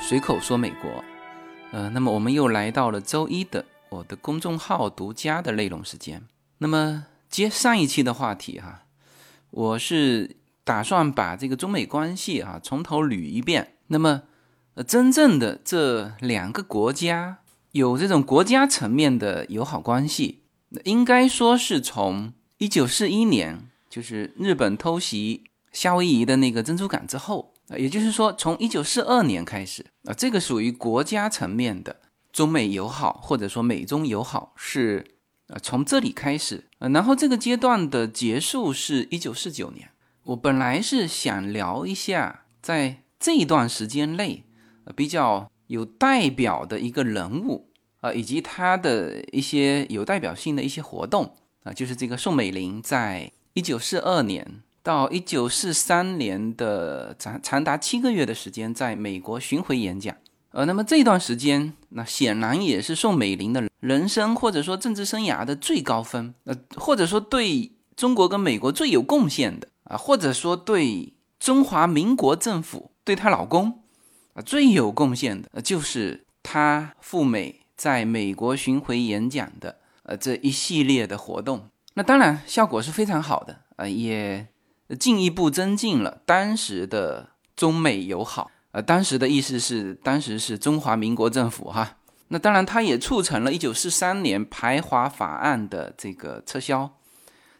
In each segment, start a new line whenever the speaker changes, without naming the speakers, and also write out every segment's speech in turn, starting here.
随口说美国，呃，那么我们又来到了周一的我的公众号独家的内容时间。那么接上一期的话题哈，我是打算把这个中美关系啊从头捋一遍。那么，呃，真正的这两个国家有这种国家层面的友好关系，应该说是从一九四一年，就是日本偷袭夏威夷的那个珍珠港之后。啊，也就是说，从一九四二年开始，啊，这个属于国家层面的中美友好，或者说美中友好，是啊，从这里开始，呃，然后这个阶段的结束是一九四九年。我本来是想聊一下，在这一段时间内，比较有代表的一个人物，啊，以及他的一些有代表性的一些活动，啊，就是这个宋美龄在一九四二年。到一九四三年的长长达七个月的时间，在美国巡回演讲。呃，那么这段时间，那显然也是宋美龄的人生或者说政治生涯的最高峰。呃，或者说对中国跟美国最有贡献的啊，或者说对中华民国政府对她老公啊最有贡献的，就是她赴美在美国巡回演讲的呃这一系列的活动。那当然效果是非常好的啊，也。进一步增进了当时的中美友好，呃，当时的意思是，当时是中华民国政府哈。那当然，它也促成了1943年排华法案的这个撤销。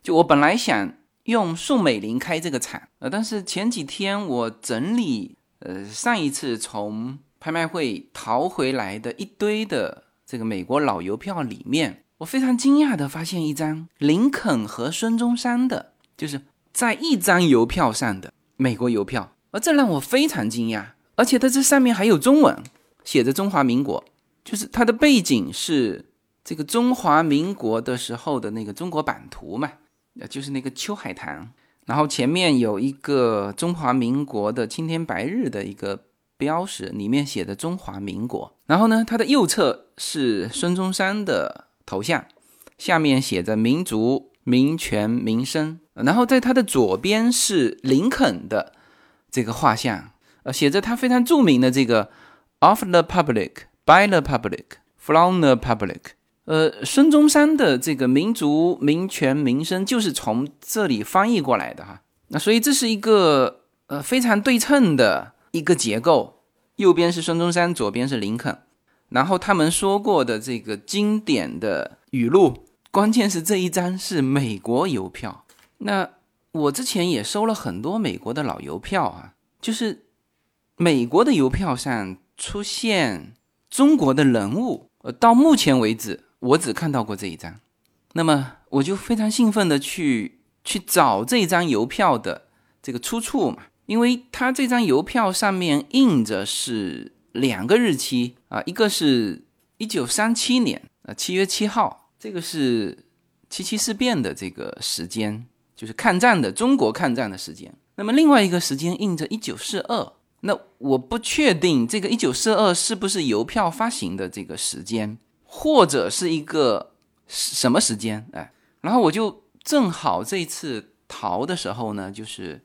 就我本来想用宋美龄开这个场，呃，但是前几天我整理，呃，上一次从拍卖会淘回来的一堆的这个美国老邮票里面，我非常惊讶的发现一张林肯和孙中山的，就是。在一张邮票上的美国邮票，而这让我非常惊讶，而且它这上面还有中文，写着中华民国，就是它的背景是这个中华民国的时候的那个中国版图嘛，呃，就是那个秋海棠，然后前面有一个中华民国的青天白日的一个标识，里面写的中华民国，然后呢，它的右侧是孙中山的头像，下面写着民族。民权民生，然后在他的左边是林肯的这个画像，呃，写着他非常著名的这个 “of the public, by the public, from the public”。呃，孙中山的这个民族民权民生就是从这里翻译过来的哈。那所以这是一个呃非常对称的一个结构，右边是孙中山，左边是林肯，然后他们说过的这个经典的语录。关键是这一张是美国邮票，那我之前也收了很多美国的老邮票啊，就是美国的邮票上出现中国的人物，呃，到目前为止我只看到过这一张，那么我就非常兴奋的去去找这张邮票的这个出处嘛，因为它这张邮票上面印着是两个日期啊，一个是一九三七年啊七月七号。这个是七七事变的这个时间，就是抗战的中国抗战的时间。那么另外一个时间印着一九四二，那我不确定这个一九四二是不是邮票发行的这个时间，或者是一个什么时间？哎，然后我就正好这次淘的时候呢，就是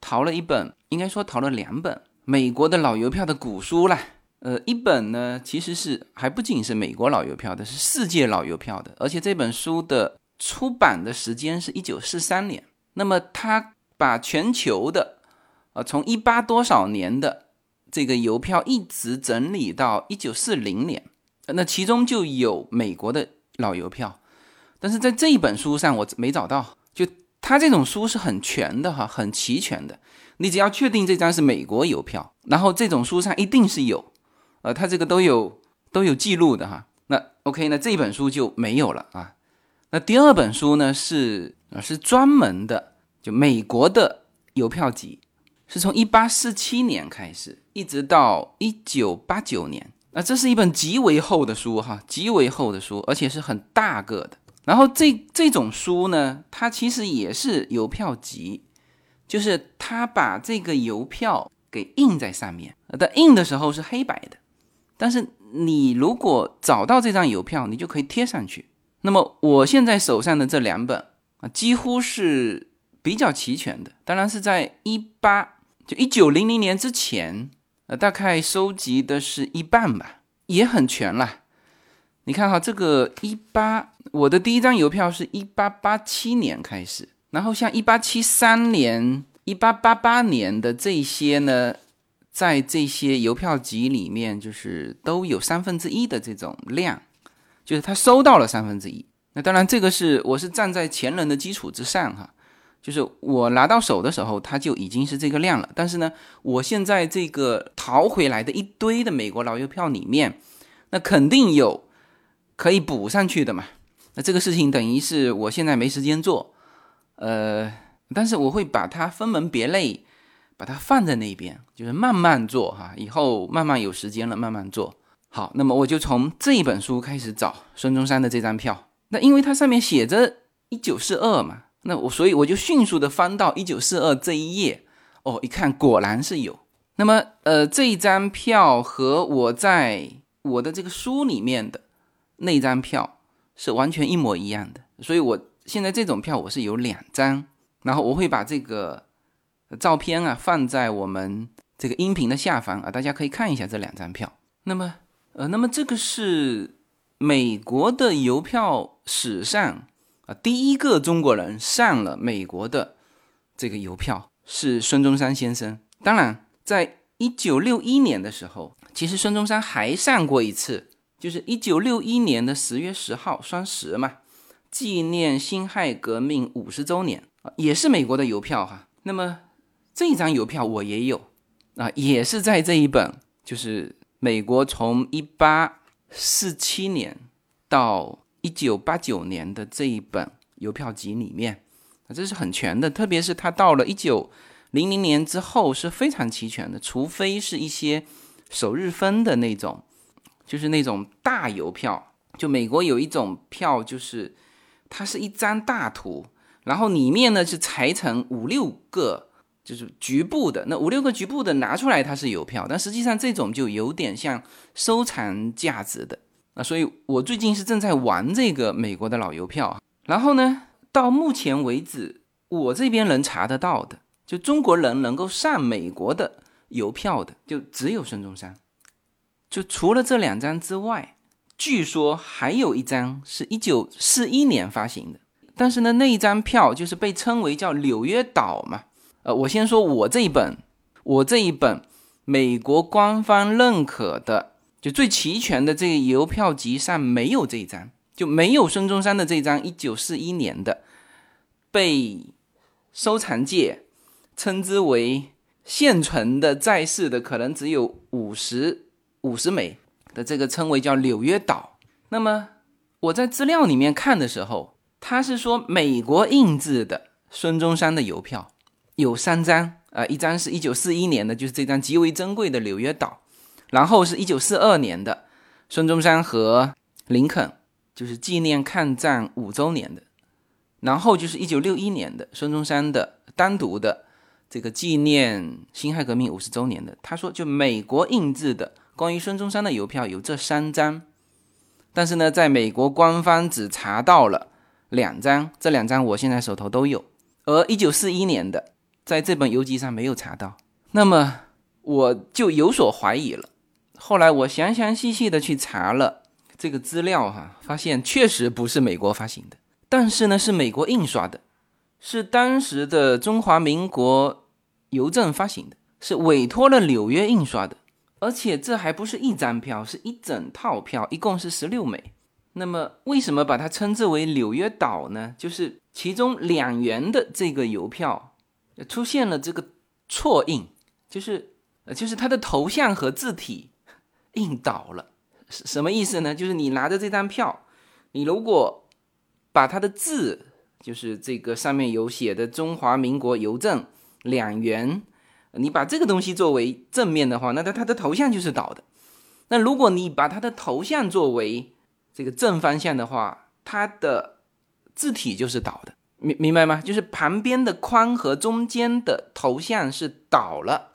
淘了一本，应该说淘了两本美国的老邮票的古书啦。呃，一本呢，其实是还不仅是美国老邮票的，是世界老邮票的，而且这本书的出版的时间是一九四三年。那么他把全球的，呃，从一八多少年的这个邮票一直整理到一九四零年，那其中就有美国的老邮票，但是在这一本书上我没找到。就他这种书是很全的哈，很齐全的，你只要确定这张是美国邮票，然后这种书上一定是有。呃，它这个都有都有记录的哈。那 OK，那这本书就没有了啊。那第二本书呢是啊是专门的，就美国的邮票集，是从一八四七年开始，一直到一九八九年。那这是一本极为厚的书哈，极为厚的书，而且是很大个的。然后这这种书呢，它其实也是邮票集，就是它把这个邮票给印在上面，但印的时候是黑白的。但是你如果找到这张邮票，你就可以贴上去。那么我现在手上的这两本啊，几乎是比较齐全的。当然是在一八就一九零零年之前呃，大概收集的是一半吧，也很全了。你看哈，这个一八，我的第一张邮票是一八八七年开始，然后像一八七三年、一八八八年的这些呢，在这些邮票集里面，就是都有三分之一的这种量，就是他收到了三分之一。那当然，这个是我是站在前人的基础之上哈。就是我拿到手的时候，它就已经是这个量了。但是呢，我现在这个淘回来的一堆的美国老邮票里面，那肯定有可以补上去的嘛。那这个事情等于是我现在没时间做，呃，但是我会把它分门别类，把它放在那边，就是慢慢做哈。以后慢慢有时间了，慢慢做好。那么我就从这一本书开始找孙中山的这张票。那因为它上面写着一九四二嘛。那我所以我就迅速的翻到一九四二这一页，哦，一看果然是有。那么，呃，这一张票和我在我的这个书里面的那张票是完全一模一样的。所以我现在这种票我是有两张，然后我会把这个照片啊放在我们这个音频的下方啊，大家可以看一下这两张票。那么，呃，那么这个是美国的邮票史上。啊，第一个中国人上了美国的这个邮票是孙中山先生。当然，在一九六一年的时候，其实孙中山还上过一次，就是一九六一年的十月十号，双十嘛，纪念辛亥革命五十周年啊，也是美国的邮票哈。那么这张邮票我也有啊，也是在这一本，就是美国从一八四七年到。一九八九年的这一本邮票集里面，这是很全的。特别是它到了一九零零年之后是非常齐全的，除非是一些首日分的那种，就是那种大邮票。就美国有一种票，就是它是一张大图，然后里面呢是裁成五六个，就是局部的。那五六个局部的拿出来，它是邮票，但实际上这种就有点像收藏价值的。啊，所以我最近是正在玩这个美国的老邮票，然后呢，到目前为止，我这边能查得到的，就中国人能够上美国的邮票的，就只有孙中山。就除了这两张之外，据说还有一张是一九四一年发行的，但是呢，那一张票就是被称为叫纽约岛嘛。呃，我先说我这一本，我这一本美国官方认可的。就最齐全的这个邮票集上没有这一张，就没有孙中山的这张一九四一年的，被收藏界称之为现存的在世的可能只有五十五十枚的这个称为叫纽约岛。那么我在资料里面看的时候，他是说美国印制的孙中山的邮票有三张啊，一张是一九四一年的，就是这张极为珍贵的纽约岛。然后是一九四二年的孙中山和林肯，就是纪念抗战五周年的。然后就是一九六一年的孙中山的单独的这个纪念辛亥革命五十周年的。他说，就美国印制的关于孙中山的邮票有这三张，但是呢，在美国官方只查到了两张，这两张我现在手头都有。而一九四一年的在这本邮集上没有查到，那么我就有所怀疑了。后来我详详细细的去查了这个资料，哈，发现确实不是美国发行的，但是呢是美国印刷的，是当时的中华民国邮政发行的，是委托了纽约印刷的，而且这还不是一张票，是一整套票，一共是十六枚。那么为什么把它称之为纽约岛呢？就是其中两元的这个邮票出现了这个错印，就是呃就是它的头像和字体。印倒了，什什么意思呢？就是你拿着这张票，你如果把它的字，就是这个上面有写的“中华民国邮政两元”，你把这个东西作为正面的话，那它它的头像就是倒的。那如果你把它的头像作为这个正方向的话，它的字体就是倒的，明明白吗？就是旁边的框和中间的头像是倒了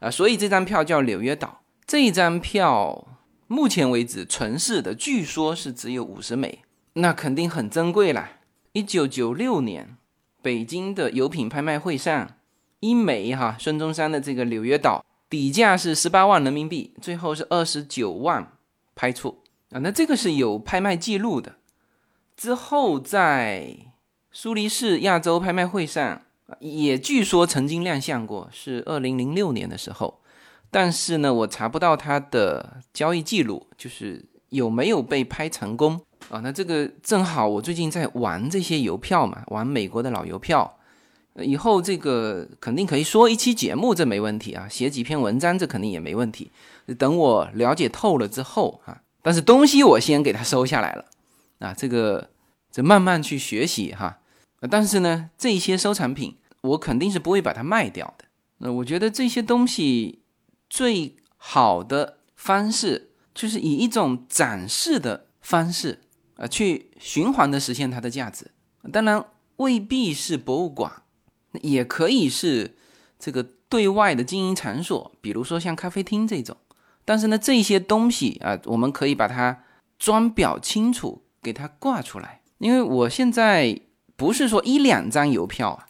啊，所以这张票叫纽约岛。这张票目前为止存世的，据说是只有五十枚，那肯定很珍贵啦。一九九六年北京的邮品拍卖会上，一枚哈孙中山的这个纽约岛底价是十八万人民币，最后是二十九万拍出啊，那这个是有拍卖记录的。之后在苏黎世亚洲拍卖会上，也据说曾经亮相过，是二零零六年的时候，但是呢，我查不到它的交易记录，就是有没有被拍成功啊？那这个正好我最近在玩这些邮票嘛，玩美国的老邮票。以后这个肯定可以说一期节目，这没问题啊。写几篇文章，这肯定也没问题。等我了解透了之后啊，但是东西我先给它收下来了啊。这个这慢慢去学习哈。但是呢，这些收藏品我肯定是不会把它卖掉的。那我觉得这些东西最好的方式就是以一种展示的方式啊，去循环的实现它的价值。当然未必是博物馆。也可以是这个对外的经营场所，比如说像咖啡厅这种。但是呢，这些东西啊，我们可以把它装裱清楚，给它挂出来。因为我现在不是说一两张邮票啊，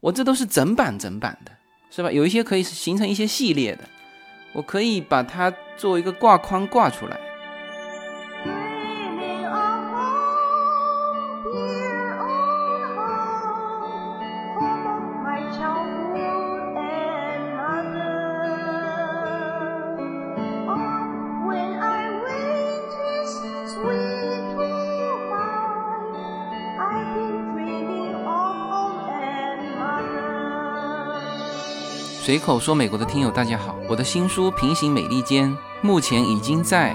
我这都是整版整版的，是吧？有一些可以形成一些系列的，我可以把它做一个挂框挂出来。随口说，美国的听友大家好，我的新书《平行美利坚》目前已经在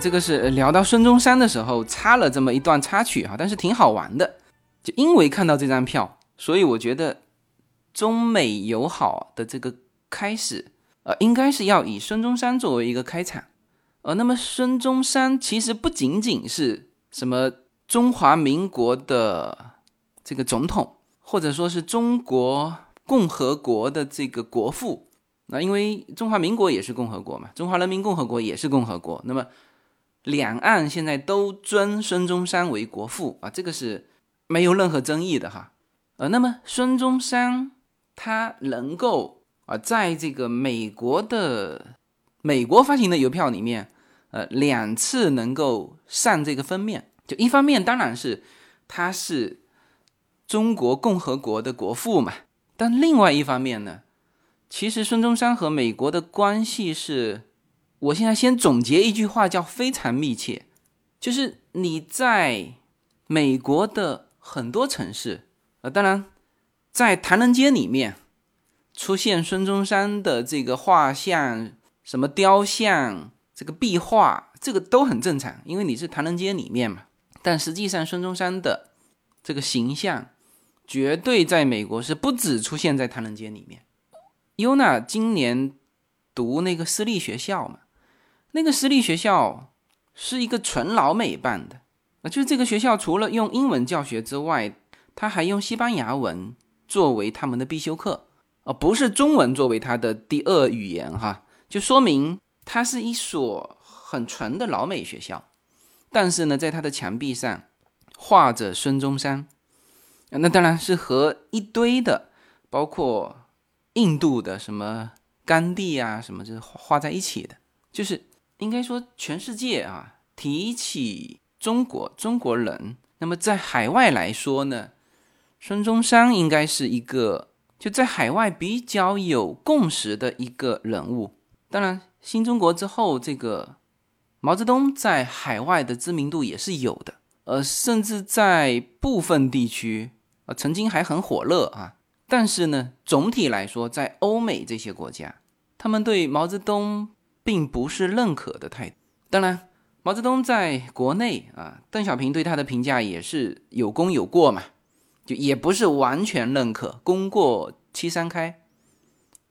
这个是聊到孙中山的时候插了这么一段插曲哈，但是挺好玩的。就因为看到这张票，所以我觉得。中美友好的这个开始，呃，应该是要以孙中山作为一个开场，呃，那么孙中山其实不仅仅是什么中华民国的这个总统，或者说是中国共和国的这个国父，那因为中华民国也是共和国嘛，中华人民共和国也是共和国，那么两岸现在都尊孙中山为国父啊，这个是没有任何争议的哈，呃，那么孙中山。他能够啊，在这个美国的美国发行的邮票里面，呃，两次能够上这个封面，就一方面当然是他是中国共和国的国父嘛，但另外一方面呢，其实孙中山和美国的关系是，我现在先总结一句话叫非常密切，就是你在美国的很多城市，呃，当然。在唐人街里面出现孙中山的这个画像、什么雕像、这个壁画，这个都很正常，因为你是唐人街里面嘛。但实际上，孙中山的这个形象绝对在美国是不止出现在唐人街里面。优娜今年读那个私立学校嘛，那个私立学校是一个纯老美办的，啊，就是这个学校除了用英文教学之外，他还用西班牙文。作为他们的必修课，而不是中文作为他的第二语言，哈，就说明它是一所很纯的老美学校。但是呢，在它的墙壁上画着孙中山，那当然是和一堆的，包括印度的什么甘地啊，什么就是画在一起的。就是应该说，全世界啊，提起中国中国人，那么在海外来说呢？孙中山应该是一个就在海外比较有共识的一个人物。当然，新中国之后，这个毛泽东在海外的知名度也是有的，呃，甚至在部分地区啊，曾经还很火热啊。但是呢，总体来说，在欧美这些国家，他们对毛泽东并不是认可的态度。当然，毛泽东在国内啊，邓小平对他的评价也是有功有过嘛，就也不是完全认可，功过七三开。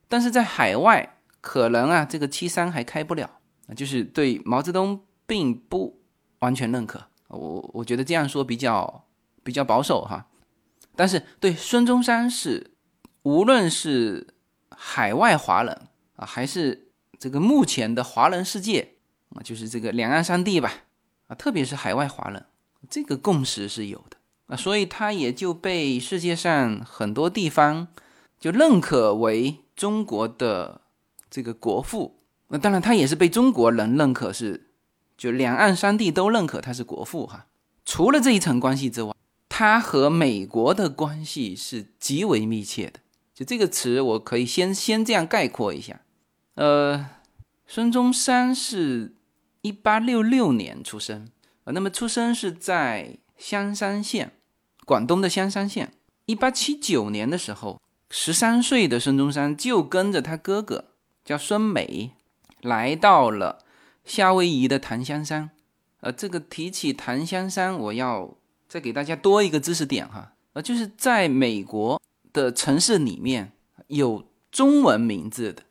但是在海外，可能啊，这个七三还开不了，就是对毛泽东并不完全认可。我我觉得这样说比较比较保守哈。但是对孙中山是，无论是海外华人啊，还是这个目前的华人世界啊，就是这个两岸三地吧啊，特别是海外华人，这个共识是有的啊，所以他也就被世界上很多地方就认可为。中国的这个国父，那当然他也是被中国人认可，是就两岸三地都认可他是国父哈。除了这一层关系之外，他和美国的关系是极为密切的。就这个词，我可以先先这样概括一下。呃，孙中山是一八六六年出生，呃，那么出生是在香山县，广东的香山县。一八七九年的时候。十三岁的孙中山就跟着他哥哥叫孙美，来到了夏威夷的檀香山。呃，这个提起檀香山，我要再给大家多一个知识点哈。呃，就是在美国的城市里面有中文名字的，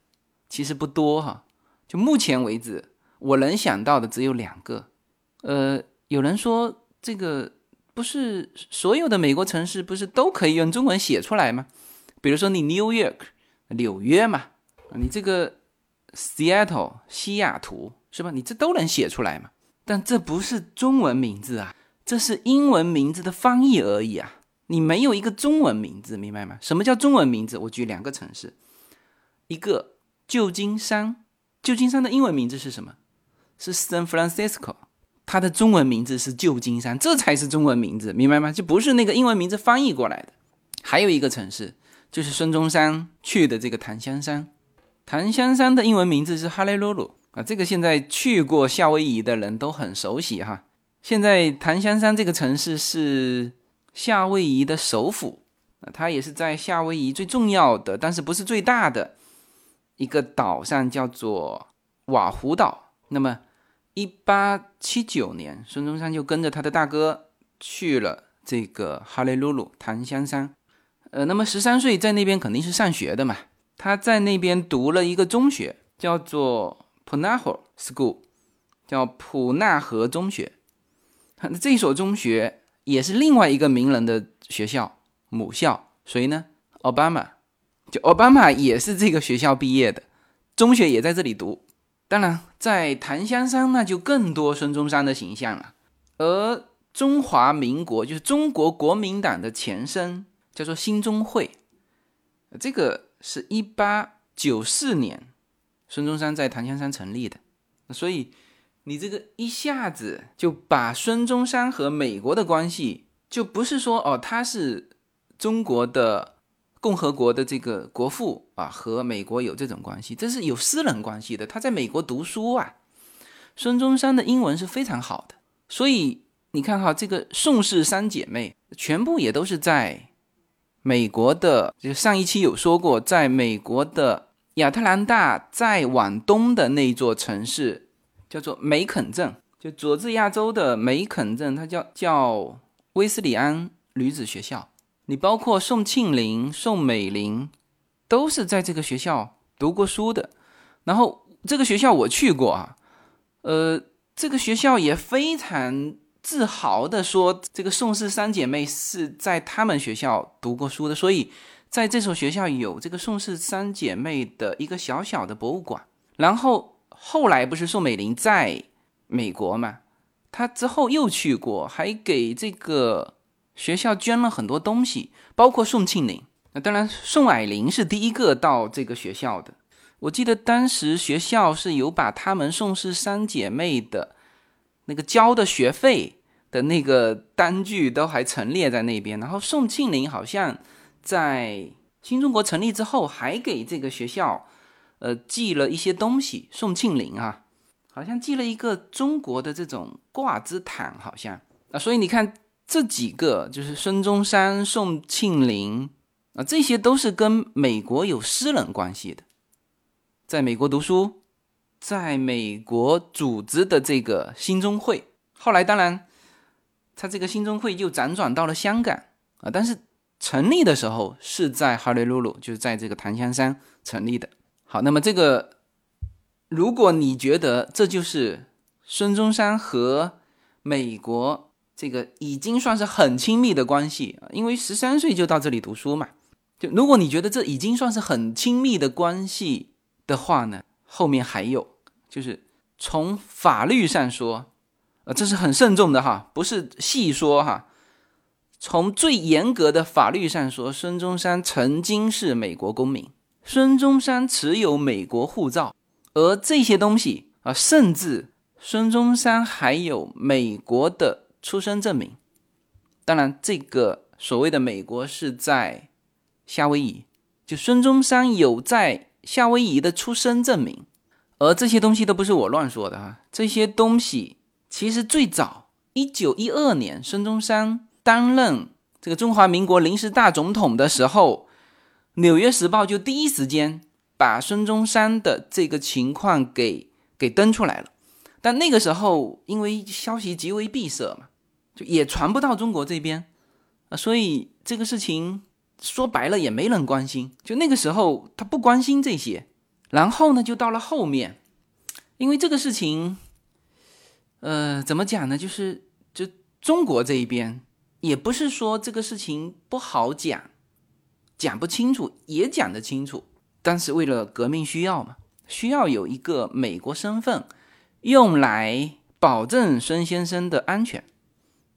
其实不多哈。就目前为止，我能想到的只有两个。呃，有人说这个不是所有的美国城市不是都可以用中文写出来吗？比如说你 New York 纽约嘛，你这个 Seattle 西雅图是吧？你这都能写出来嘛？但这不是中文名字啊，这是英文名字的翻译而已啊！你没有一个中文名字，明白吗？什么叫中文名字？我举两个城市，一个旧金山，旧金山的英文名字是什么？是 San Francisco，它的中文名字是旧金山，这才是中文名字，明白吗？就不是那个英文名字翻译过来的。还有一个城市。就是孙中山去的这个檀香山，檀香山的英文名字是哈雷鲁鲁啊，这个现在去过夏威夷的人都很熟悉哈。现在檀香山这个城市是夏威夷的首府啊，它也是在夏威夷最重要的，但是不是最大的一个岛上，叫做瓦胡岛。那么，一八七九年，孙中山就跟着他的大哥去了这个哈雷鲁鲁檀香山。呃，那么十三岁在那边肯定是上学的嘛。他在那边读了一个中学，叫做 Punahou School，叫普纳河中学。那这所中学也是另外一个名人的学校母校，谁呢？奥巴马，就奥巴马也是这个学校毕业的，中学也在这里读。当然，在檀香山那就更多孙中山的形象了。而中华民国就是中国国民党的前身。叫做兴中会，这个是一八九四年孙中山在檀香山成立的，所以你这个一下子就把孙中山和美国的关系，就不是说哦他是中国的共和国的这个国父啊，和美国有这种关系，这是有私人关系的。他在美国读书啊，孙中山的英文是非常好的，所以你看哈，这个宋氏三姐妹全部也都是在。美国的就上一期有说过，在美国的亚特兰大再往东的那座城市叫做梅肯镇，就佐治亚州的梅肯镇，它叫叫威斯里安女子学校。你包括宋庆龄、宋美龄，都是在这个学校读过书的。然后这个学校我去过啊，呃，这个学校也非常。自豪的说，这个宋氏三姐妹是在他们学校读过书的，所以在这所学校有这个宋氏三姐妹的一个小小的博物馆。然后后来不是宋美龄在美国嘛，她之后又去过，还给这个学校捐了很多东西，包括宋庆龄。那当然，宋霭龄是第一个到这个学校的。我记得当时学校是有把他们宋氏三姐妹的那个交的学费。的那个单据都还陈列在那边，然后宋庆龄好像在新中国成立之后，还给这个学校呃寄了一些东西。宋庆龄啊，好像寄了一个中国的这种挂枝毯，好像啊，所以你看这几个就是孙中山、宋庆龄啊，这些都是跟美国有私人关系的，在美国读书，在美国组织的这个兴中会，后来当然，他这个兴中会就辗转到了香港啊，但是成立的时候是在哈雷鲁鲁，就是在这个檀香山成立的。好，那么这个，如果你觉得这就是孙中山和美国这个已经算是很亲密的关系啊，因为十三岁就到这里读书嘛，就如果你觉得这已经算是很亲密的关系的话呢？后面还有，就是从法律上说，呃，这是很慎重的哈，不是细说哈。从最严格的法律上说，孙中山曾经是美国公民，孙中山持有美国护照，而这些东西啊，甚至孙中山还有美国的出生证明。当然，这个所谓的美国是在夏威夷，就孙中山有在。夏威夷的出生证明，而这些东西都不是我乱说的哈。这些东西其实最早，一九一二年，孙中山担任这个中华民国临时大总统的时候，《纽约时报》就第一时间把孙中山的这个情况给给登出来了。但那个时候，因为消息极为闭塞嘛，就也传不到中国这边啊，所以这个事情。说白了也没人关心，就那个时候他不关心这些，然后呢，就到了后面，因为这个事情，呃，怎么讲呢？就是就中国这一边也不是说这个事情不好讲，讲不清楚也讲得清楚，但是为了革命需要嘛，需要有一个美国身份，用来保证孙先生的安全，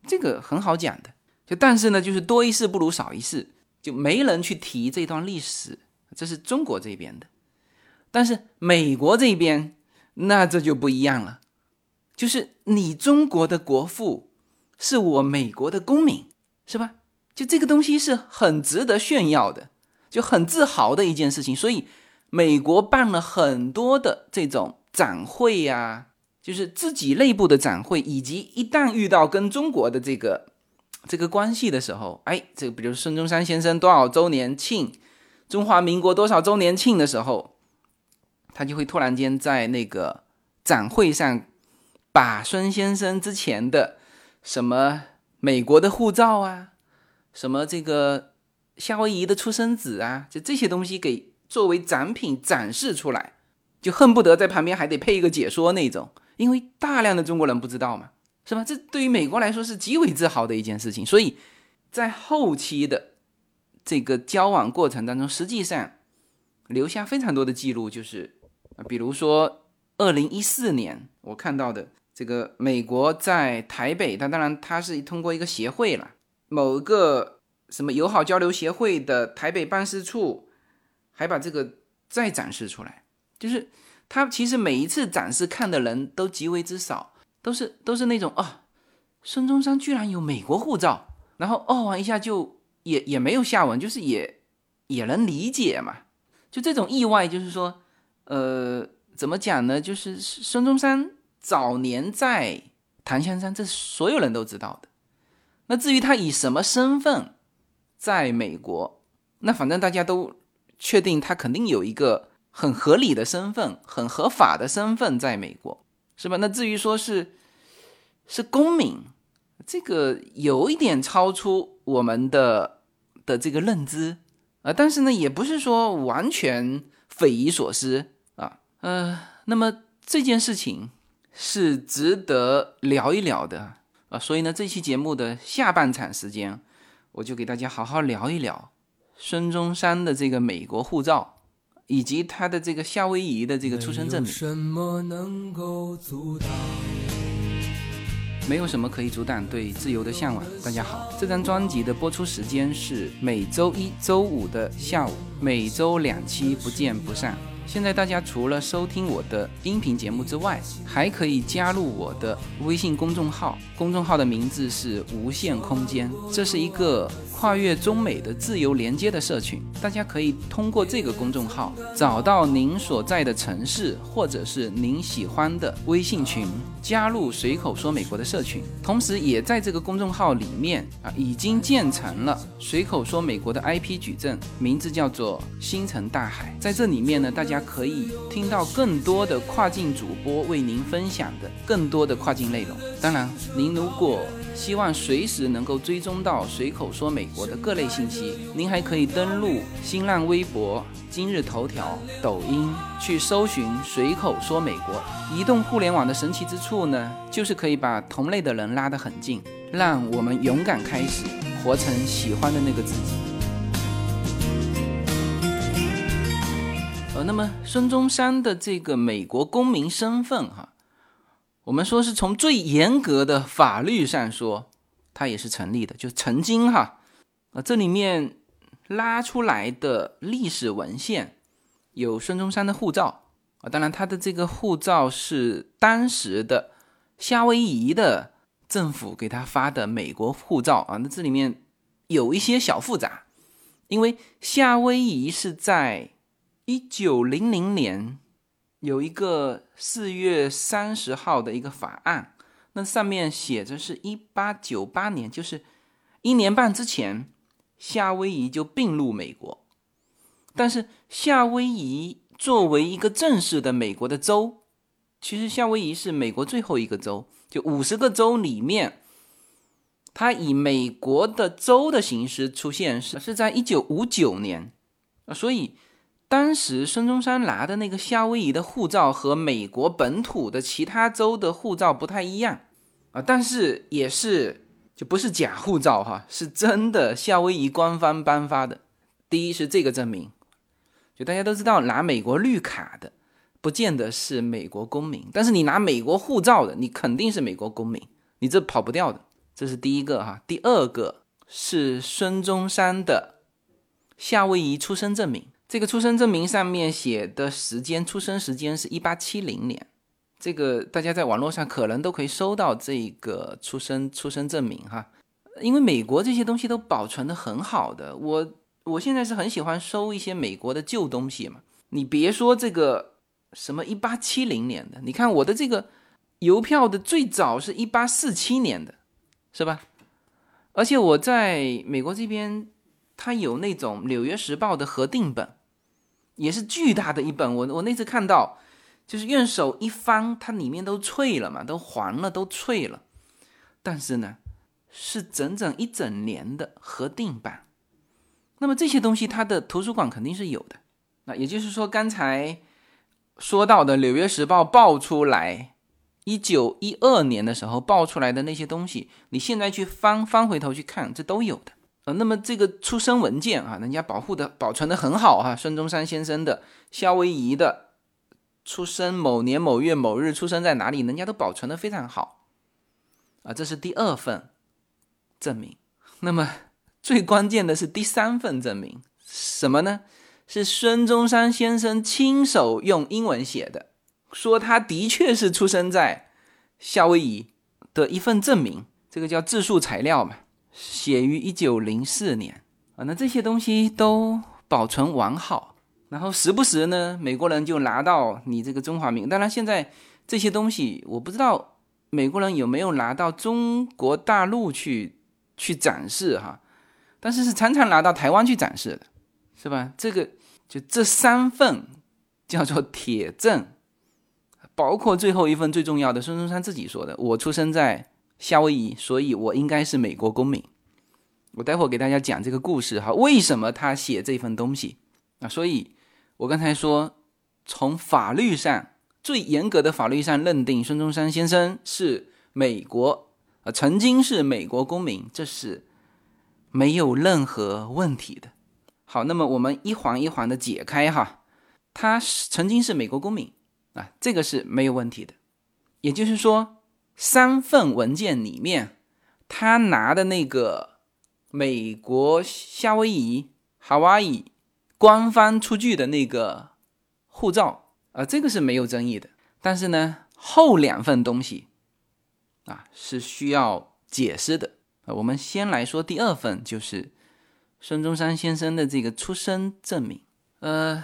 这个很好讲的。就但是呢，就是多一事不如少一事。就没人去提这段历史，这是中国这边的，但是美国这边那这就不一样了，就是你中国的国父是我美国的公民，是吧？就这个东西是很值得炫耀的，就很自豪的一件事情。所以美国办了很多的这种展会呀，就是自己内部的展会，以及一旦遇到跟中国的这个。这个关系的时候，哎，这个比如孙中山先生多少周年庆，中华民国多少周年庆的时候，他就会突然间在那个展会上，把孙先生之前的什么美国的护照啊，什么这个夏威夷的出生纸啊，就这些东西给作为展品展示出来，就恨不得在旁边还得配一个解说那种，因为大量的中国人不知道嘛。是吧？这对于美国来说是极为自豪的一件事情。所以，在后期的这个交往过程当中，实际上留下非常多的记录，就是，比如说二零一四年我看到的这个美国在台北，它当然它是通过一个协会了，某个什么友好交流协会的台北办事处，还把这个再展示出来，就是他其实每一次展示看的人都极为之少。都是都是那种哦，孙中山居然有美国护照，然后哦完一下就也也没有下文，就是也也能理解嘛。就这种意外，就是说，呃，怎么讲呢？就是孙中山早年在檀香山，这所有人都知道的。那至于他以什么身份在美国，那反正大家都确定他肯定有一个很合理的身份、很合法的身份在美国。是吧？那至于说是是公民，这个有一点超出我们的的这个认知啊，但是呢，也不是说完全匪夷所思啊。呃，那么这件事情是值得聊一聊的啊。所以呢，这期节目的下半场时间，我就给大家好好聊一聊孙中山的这个美国护照。以及他的这个夏威夷的这个出生证明，没有什么可以阻挡对自由的向往。大家好，这张专辑的播出时间是每周一周五的下午，每周两期，不见不散。现在大家除了收听我的音频节目之外，还可以加入我的微信公众号，公众号的名字是无限空间，这是一个。跨越中美的自由连接的社群，大家可以通过这个公众号找到您所在的城市或者是您喜欢的微信群，加入随口说美国的社群。同时，也在这个公众号里面啊，已经建成了随口说美国的 IP 矩阵，名字叫做星辰大海。在这里面呢，大家可以听到更多的跨境主播为您分享的更多的跨境内容。当然，您如果希望随时能够追踪到随口说美国的各类信息，您还可以登录新浪微博、今日头条、抖音去搜寻“随口说美国”。移动互联网的神奇之处呢，就是可以把同类的人拉得很近，让我们勇敢开始，活成喜欢的那个自己。呃，那么孙中山的这个美国公民身份，哈。我们说是从最严格的法律上说，它也是成立的。就曾经哈，啊，这里面拉出来的历史文献有孙中山的护照啊，当然他的这个护照是当时的夏威夷的政府给他发的美国护照啊。那这里面有一些小复杂，因为夏威夷是在一九零零年。有一个四月三十号的一个法案，那上面写着是一八九八年，就是一年半之前，夏威夷就并入美国。但是夏威夷作为一个正式的美国的州，其实夏威夷是美国最后一个州，就五十个州里面，它以美国的州的形式出现是是在一九五九年啊，所以。当时孙中山拿的那个夏威夷的护照和美国本土的其他州的护照不太一样啊，但是也是就不是假护照哈，是真的夏威夷官方颁发的。第一是这个证明，就大家都知道拿美国绿卡的不见得是美国公民，但是你拿美国护照的，你肯定是美国公民，你这跑不掉的。这是第一个哈，第二个是孙中山的夏威夷出生证明。这个出生证明上面写的时间，出生时间是一八七零年。这个大家在网络上可能都可以搜到这个出生出生证明哈，因为美国这些东西都保存的很好的。我我现在是很喜欢收一些美国的旧东西嘛。你别说这个什么一八七零年的，你看我的这个邮票的最早是一八四七年的，是吧？而且我在美国这边，它有那种《纽约时报》的核定本。也是巨大的一本，我我那次看到，就是用手一翻，它里面都脆了嘛，都黄了，都脆了。但是呢，是整整一整年的核定版。那么这些东西，它的图书馆肯定是有的。那也就是说，刚才说到的《纽约时报》爆出来，一九一二年的时候爆出来的那些东西，你现在去翻翻回头去看，这都有的。那么这个出生文件啊，人家保护的保存的很好哈。孙中山先生的夏威夷的出生某年某月某日出生在哪里，人家都保存的非常好啊。这是第二份证明。那么最关键的是第三份证明，什么呢？是孙中山先生亲手用英文写的，说他的确是出生在夏威夷的一份证明，这个叫自述材料嘛。写于一九零四年啊，那这些东西都保存完好，然后时不时呢，美国人就拿到你这个中华民，当然现在这些东西我不知道美国人有没有拿到中国大陆去去展示哈，但是是常常拿到台湾去展示的，是吧？这个就这三份叫做铁证，包括最后一份最重要的，孙中山自己说的，我出生在。夏威夷，所以我应该是美国公民。我待会给大家讲这个故事哈，为什么他写这份东西啊？所以，我刚才说，从法律上最严格的法律上认定孙中山先生是美国啊，曾经是美国公民，这是没有任何问题的。好，那么我们一环一环的解开哈，他是曾经是美国公民啊，这个是没有问题的。也就是说。三份文件里面，他拿的那个美国夏威夷 （Hawaii） 官方出具的那个护照啊，这个是没有争议的。但是呢，后两份东西啊是需要解释的啊。我们先来说第二份，就是孙中山先生的这个出生证明。呃，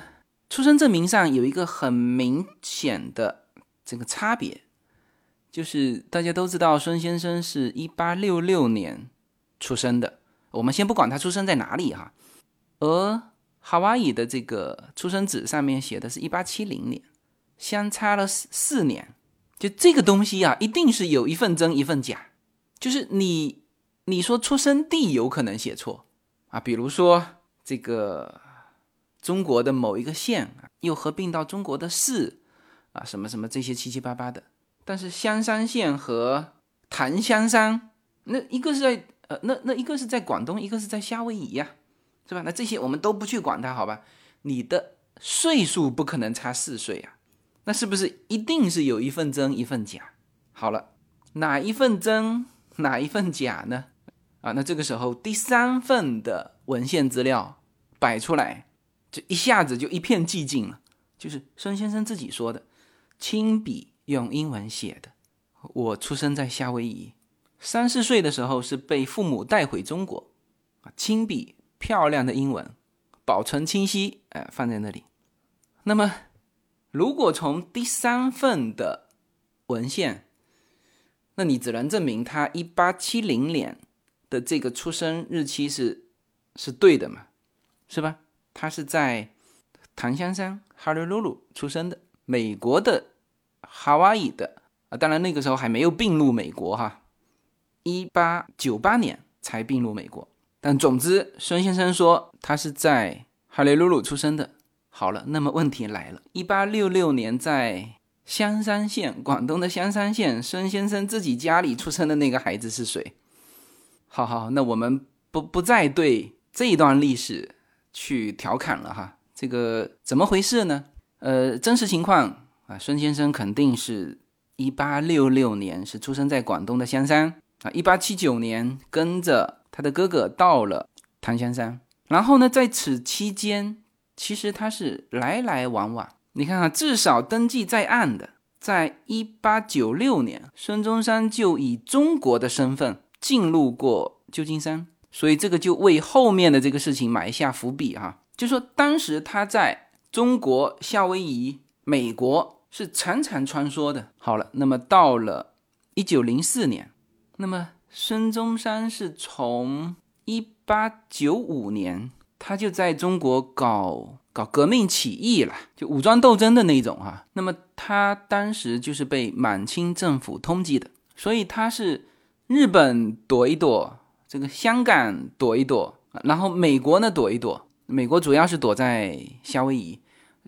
出生证明上有一个很明显的这个差别。就是大家都知道，孙先生是一八六六年出生的。我们先不管他出生在哪里哈，而夏威夷的这个出生纸上面写的是一八七零年，相差了四四年。就这个东西啊，一定是有一份真一份假。就是你你说出生地有可能写错啊，比如说这个中国的某一个县又合并到中国的市啊，什么什么这些七七八八的。但是香山县和檀香山，那一个是在呃，那那一个是在广东，一个是在夏威夷呀。是吧？那这些我们都不去管它，好吧？你的岁数不可能差四岁啊，那是不是一定是有一份真一份假？好了，哪一份真，哪一份假呢？啊，那这个时候第三份的文献资料摆出来，就一下子就一片寂静了。就是孙先生自己说的，亲笔用英文写的。我出生在夏威夷，三四岁的时候是被父母带回中国，啊，亲笔。漂亮的英文，保存清晰，哎，放在那里。那么，如果从第三份的文献，那你只能证明他一八七零年的这个出生日期是是对的嘛，是吧？他是在檀香山哈利路鲁出生的，美国的夏威夷的啊，当然那个时候还没有并入美国哈，一八九八年才并入美国。但总之，孙先生说他是在哈雷鲁鲁出生的。好了，那么问题来了：一八六六年在香山县，广东的香山县，孙先生自己家里出生的那个孩子是谁？好好，那我们不不再对这一段历史去调侃了哈。这个怎么回事呢？呃，真实情况啊，孙先生肯定是一八六六年是出生在广东的香山啊，一八七九年跟着。他的哥哥到了檀香山，然后呢，在此期间，其实他是来来往往。你看看，至少登记在案的，在一八九六年，孙中山就以中国的身份进入过旧金山，所以这个就为后面的这个事情埋下伏笔哈。就说当时他在中国、夏威夷、美国是常常穿梭的。好了，那么到了一九零四年，那么。孙中山是从一八九五年，他就在中国搞搞革命起义了，就武装斗争的那种哈。那么他当时就是被满清政府通缉的，所以他是日本躲一躲，这个香港躲一躲，然后美国呢躲一躲。美国主要是躲在夏威夷，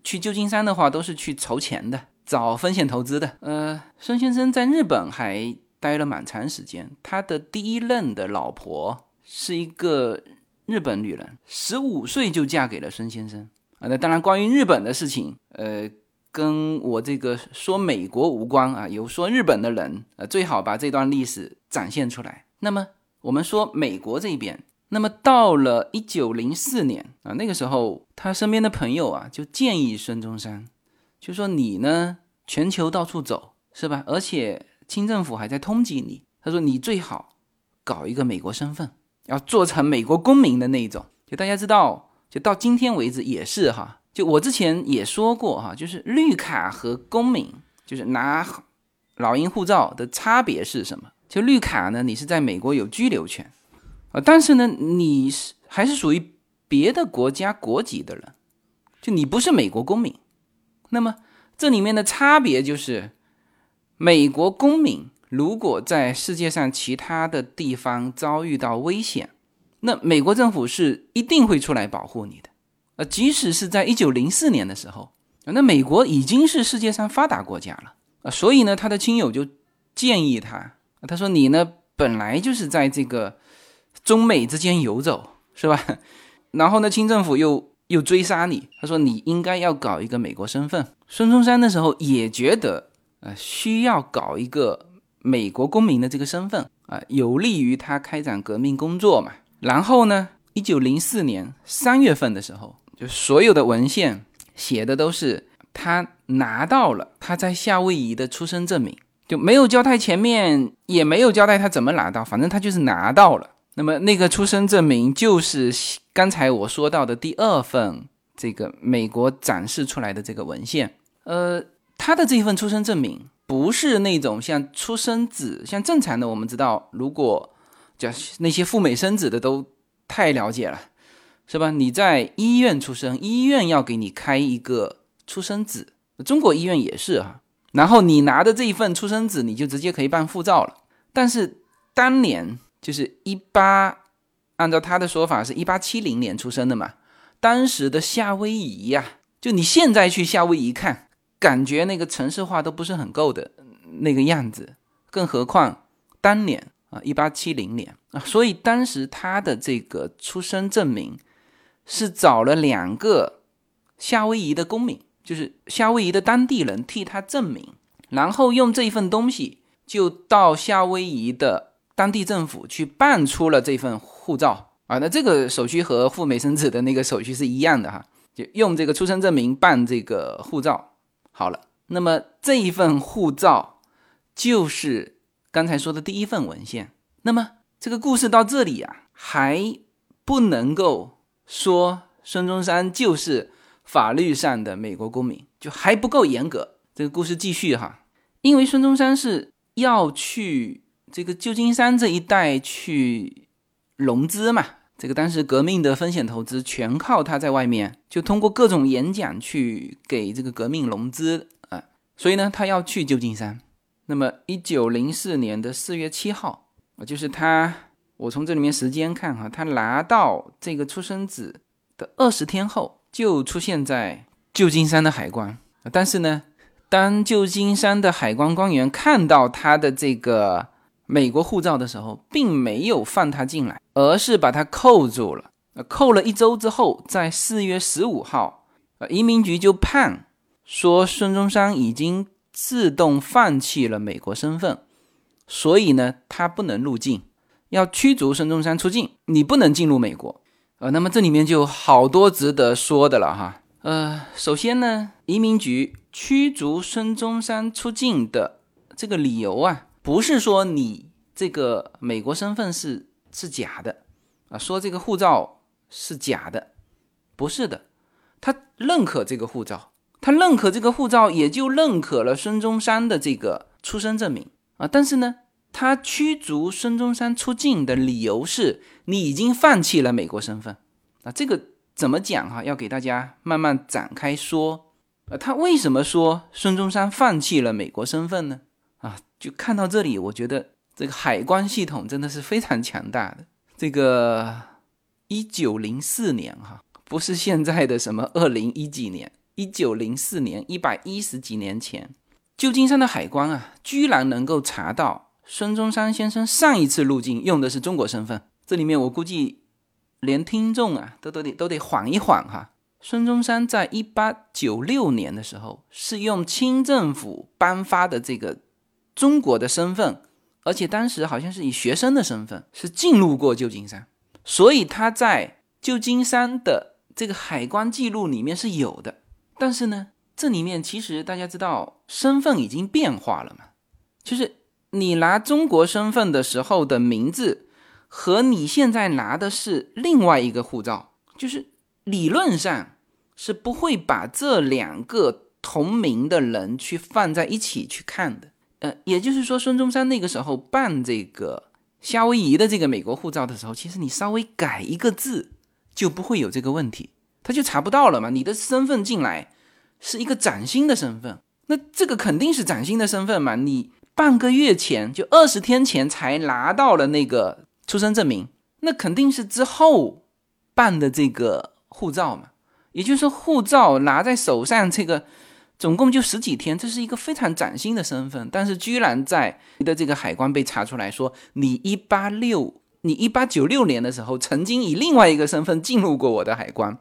去旧金山的话都是去筹钱的，找风险投资的。呃，孙先生在日本还。待了蛮长时间，他的第一任的老婆是一个日本女人，十五岁就嫁给了孙先生啊。那当然，关于日本的事情，呃，跟我这个说美国无关啊。有说日本的人，呃，最好把这段历史展现出来。那么我们说美国这边，那么到了一九零四年啊，那个时候他身边的朋友啊就建议孙中山，就说你呢，全球到处走是吧？而且。清政府还在通缉你，他说你最好搞一个美国身份，要做成美国公民的那一种。就大家知道，就到今天为止也是哈。就我之前也说过哈，就是绿卡和公民，就是拿老鹰护照的差别是什么？就绿卡呢，你是在美国有居留权啊，但是呢，你是还是属于别的国家国籍的人，就你不是美国公民。那么这里面的差别就是。美国公民如果在世界上其他的地方遭遇到危险，那美国政府是一定会出来保护你的。呃，即使是在一九零四年的时候，那美国已经是世界上发达国家了啊，所以呢，他的亲友就建议他，他说你呢本来就是在这个中美之间游走，是吧？然后呢，清政府又又追杀你，他说你应该要搞一个美国身份。孙中山那时候也觉得。呃，需要搞一个美国公民的这个身份啊，有利于他开展革命工作嘛。然后呢，一九零四年三月份的时候，就所有的文献写的都是他拿到了他在夏威夷的出生证明，就没有交代前面，也没有交代他怎么拿到，反正他就是拿到了。那么那个出生证明就是刚才我说到的第二份这个美国展示出来的这个文献，呃。他的这一份出生证明不是那种像出生纸，像正常的，我们知道，如果叫那些赴美生子的都太了解了，是吧？你在医院出生，医院要给你开一个出生纸，中国医院也是啊。然后你拿着这一份出生纸，你就直接可以办护照了。但是当年就是一八，按照他的说法是一八七零年出生的嘛。当时的夏威夷呀，就你现在去夏威夷看，感觉那个城市化都不是很够的那个样子，更何况当年啊，一八七零年啊，所以当时他的这个出生证明。是找了两个夏威夷的公民，就是夏威夷的当地人替他证明，然后用这份东西就到夏威夷的当地政府去办出了这份护照啊。那这个手续和赴美生子的那个手续是一样的哈，就用这个出生证明办这个护照。好了，那么这一份护照就是刚才说的第一份文献。那么这个故事到这里啊，还不能够。说孙中山就是法律上的美国公民，就还不够严格。这个故事继续哈，因为孙中山是要去这个旧金山这一带去融资嘛，这个当时革命的风险投资全靠他在外面，就通过各种演讲去给这个革命融资啊，所以呢，他要去旧金山。那么，一九零四年的四月七号啊，就是他。我从这里面时间看哈，他拿到这个出生纸的二十天后，就出现在旧金山的海关。但是呢，当旧金山的海关官员看到他的这个美国护照的时候，并没有放他进来，而是把他扣住了。扣了一周之后，在四月十五号，移民局就判说孙中山已经自动放弃了美国身份，所以呢，他不能入境。要驱逐孙中山出境，你不能进入美国，呃，那么这里面就好多值得说的了哈。呃，首先呢，移民局驱逐孙中山出境的这个理由啊，不是说你这个美国身份是是假的啊，说这个护照是假的，不是的，他认可这个护照，他认可这个护照，也就认可了孙中山的这个出生证明啊，但是呢。他驱逐孙中山出境的理由是你已经放弃了美国身份啊，这个怎么讲哈？要给大家慢慢展开说。呃，他为什么说孙中山放弃了美国身份呢？就看到这里，我觉得这个海关系统真的是非常强大的。这个一九零四年哈，不是现在的什么二零一几年，一九零四年一百一十几年前，旧金山的海关啊，居然能够查到。孙中山先生上一次入境用的是中国身份，这里面我估计连听众啊都都得都得缓一缓哈。孙中山在一八九六年的时候是用清政府颁发的这个中国的身份，而且当时好像是以学生的身份是进入过旧金山，所以他在旧金山的这个海关记录里面是有的。但是呢，这里面其实大家知道身份已经变化了嘛，就是。你拿中国身份的时候的名字，和你现在拿的是另外一个护照，就是理论上是不会把这两个同名的人去放在一起去看的。呃，也就是说，孙中山那个时候办这个夏威夷的这个美国护照的时候，其实你稍微改一个字就不会有这个问题，他就查不到了嘛。你的身份进来是一个崭新的身份，那这个肯定是崭新的身份嘛，你。半个月前，就二十天前才拿到了那个出生证明，那肯定是之后办的这个护照嘛。也就是说，护照拿在手上，这个总共就十几天，这是一个非常崭新的身份。但是，居然在你的这个海关被查出来说，你一八六，你一八九六年的时候曾经以另外一个身份进入过我的海关。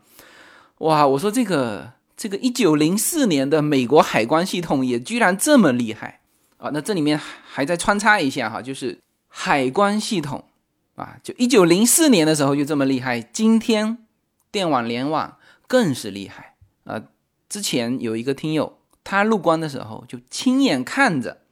哇，我说这个这个一九零四年的美国海关系统也居然这么厉害。啊，那这里面还在穿插一下哈，就是海关系统啊，就一九零四年的时候就这么厉害，今天电网联网更是厉害啊。之前有一个听友，他入关的时候就亲眼看着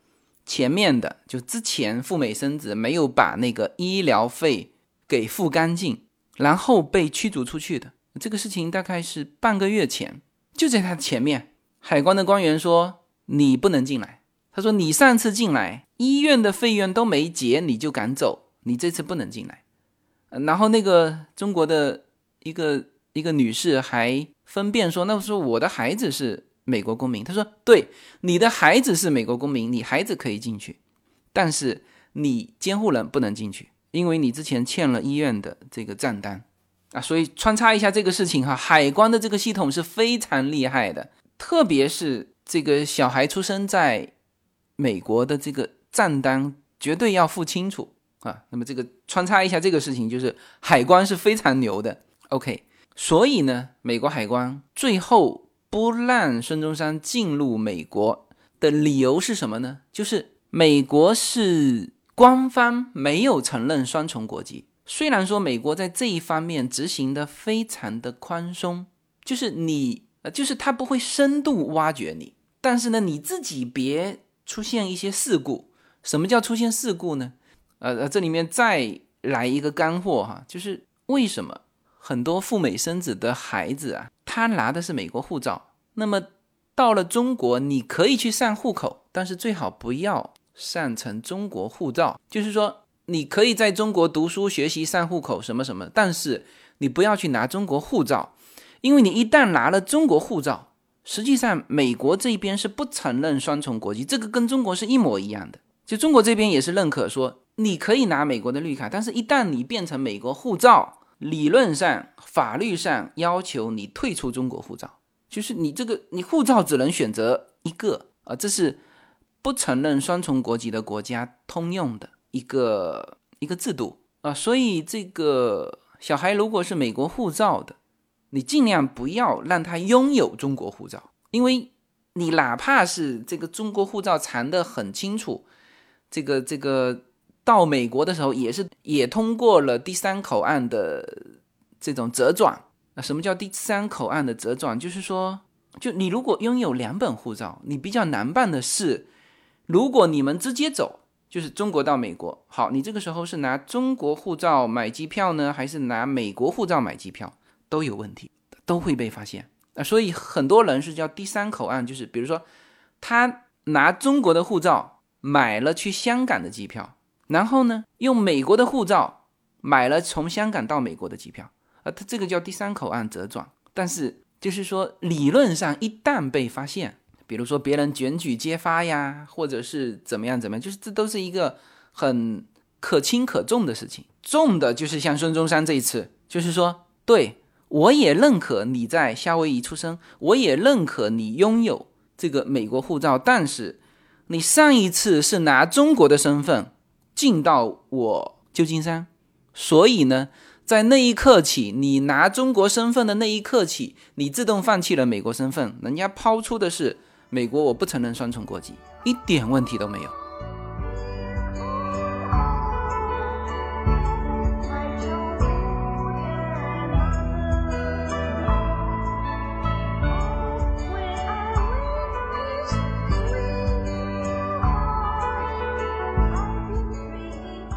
前面的，就之前赴美生子没有把那个医疗费给付干净，然后被驱逐出去的这个事情，大概是半个月前，就在他前面，海关的官员说你不能进来。他说：“你上次进来，医院的费用都没结，你就敢走？你这次不能进来。”然后那个中国的一个一个女士还分辨说，那说我的孩子是美国公民，他说对，你的孩子是美国公民，你孩子可以进去，但是你监护人不能进去，因为你之前欠了医院的这个账单啊。所以穿插一下这个事情哈，海关的这个系统是非常厉害的，特别是这个小孩出生在美国的这个账单绝对要付清楚。啊，那么这个穿插一下这个事情，就是海关是非常牛的。OK，所以呢，美国海关最后不让孙中山进入美国的理由是什么呢？就是美国是官方没有承认双重国籍。虽然说美国在这一方面执行的非常的宽松，就是你呃，就是他不会深度挖掘你，但是呢，你自己别出现一些事故。什么叫出现事故呢？呃呃，这里面再来一个干货哈，就是为什么很多赴美生子的孩子啊，他拿的是美国护照，那么到了中国，你可以去上户口，但是最好不要上成中国护照。就是说，你可以在中国读书学习上户口什么什么，但是你不要去拿中国护照，因为你一旦拿了中国护照，实际上美国这边是不承认双重国籍，这个跟中国是一模一样的。就中国这边也是认可说。你可以拿美国的绿卡，但是一旦你变成美国护照，理论上、法律上要求你退出中国护照，就是你这个你护照只能选择一个啊，这是不承认双重国籍的国家通用的一个一个制度啊。所以这个小孩如果是美国护照的，你尽量不要让他拥有中国护照，因为你哪怕是这个中国护照藏得很清楚，这个这个。到美国的时候，也是也通过了第三口岸的这种折转。那什么叫第三口岸的折转？就是说，就你如果拥有两本护照，你比较难办的是，如果你们直接走，就是中国到美国，好，你这个时候是拿中国护照买机票呢，还是拿美国护照买机票，都有问题，都会被发现。啊，所以很多人是叫第三口岸，就是比如说，他拿中国的护照买了去香港的机票。然后呢，用美国的护照买了从香港到美国的机票，啊，他这个叫第三口岸折转。但是就是说，理论上一旦被发现，比如说别人检举揭发呀，或者是怎么样怎么样，就是这都是一个很可轻可重的事情。重的就是像孙中山这一次，就是说，对我也认可你在夏威夷出生，我也认可你拥有这个美国护照，但是你上一次是拿中国的身份。进到我旧金山，所以呢，在那一刻起，你拿中国身份的那一刻起，你自动放弃了美国身份，人家抛出的是美国，我不承认双重国籍，一点问题都没有。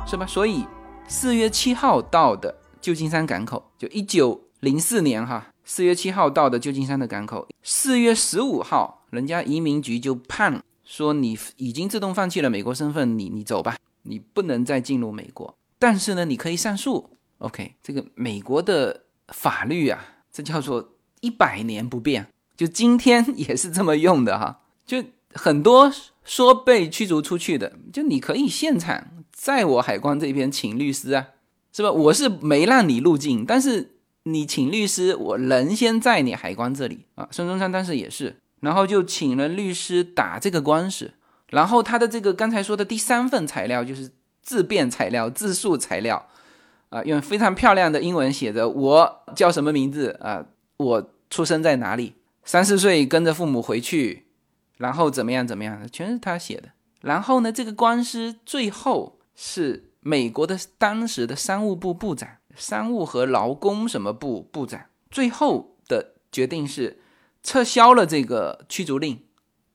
是吧？所以四月七号到的旧金山港口，就一九零四年哈，四月七号到的旧金山的港口，四月十五号，人家移民局就判说你已经自动放弃了美国身份，你你走吧，你不能再进入美国。但是呢，你可以上诉。OK，这个美国的法律啊，这叫做一百年不变，就今天也是这么用的哈。就很多说被驱逐出去的，就你可以现场。在我海关这边请律师啊，是吧？我是没让你入境，但是你请律师，我人先在你海关这里啊。孙中山当时也是，然后就请了律师打这个官司，然后他的这个刚才说的第三份材料就是自辩材料、自述材料啊，用非常漂亮的英文写着我叫什么名字啊，我出生在哪里，三四岁跟着父母回去，然后怎么样怎么样，全是他写的。然后呢，这个官司最后。是美国的当时的商务部部长、商务和劳工什么部部长，最后的决定是撤销了这个驱逐令，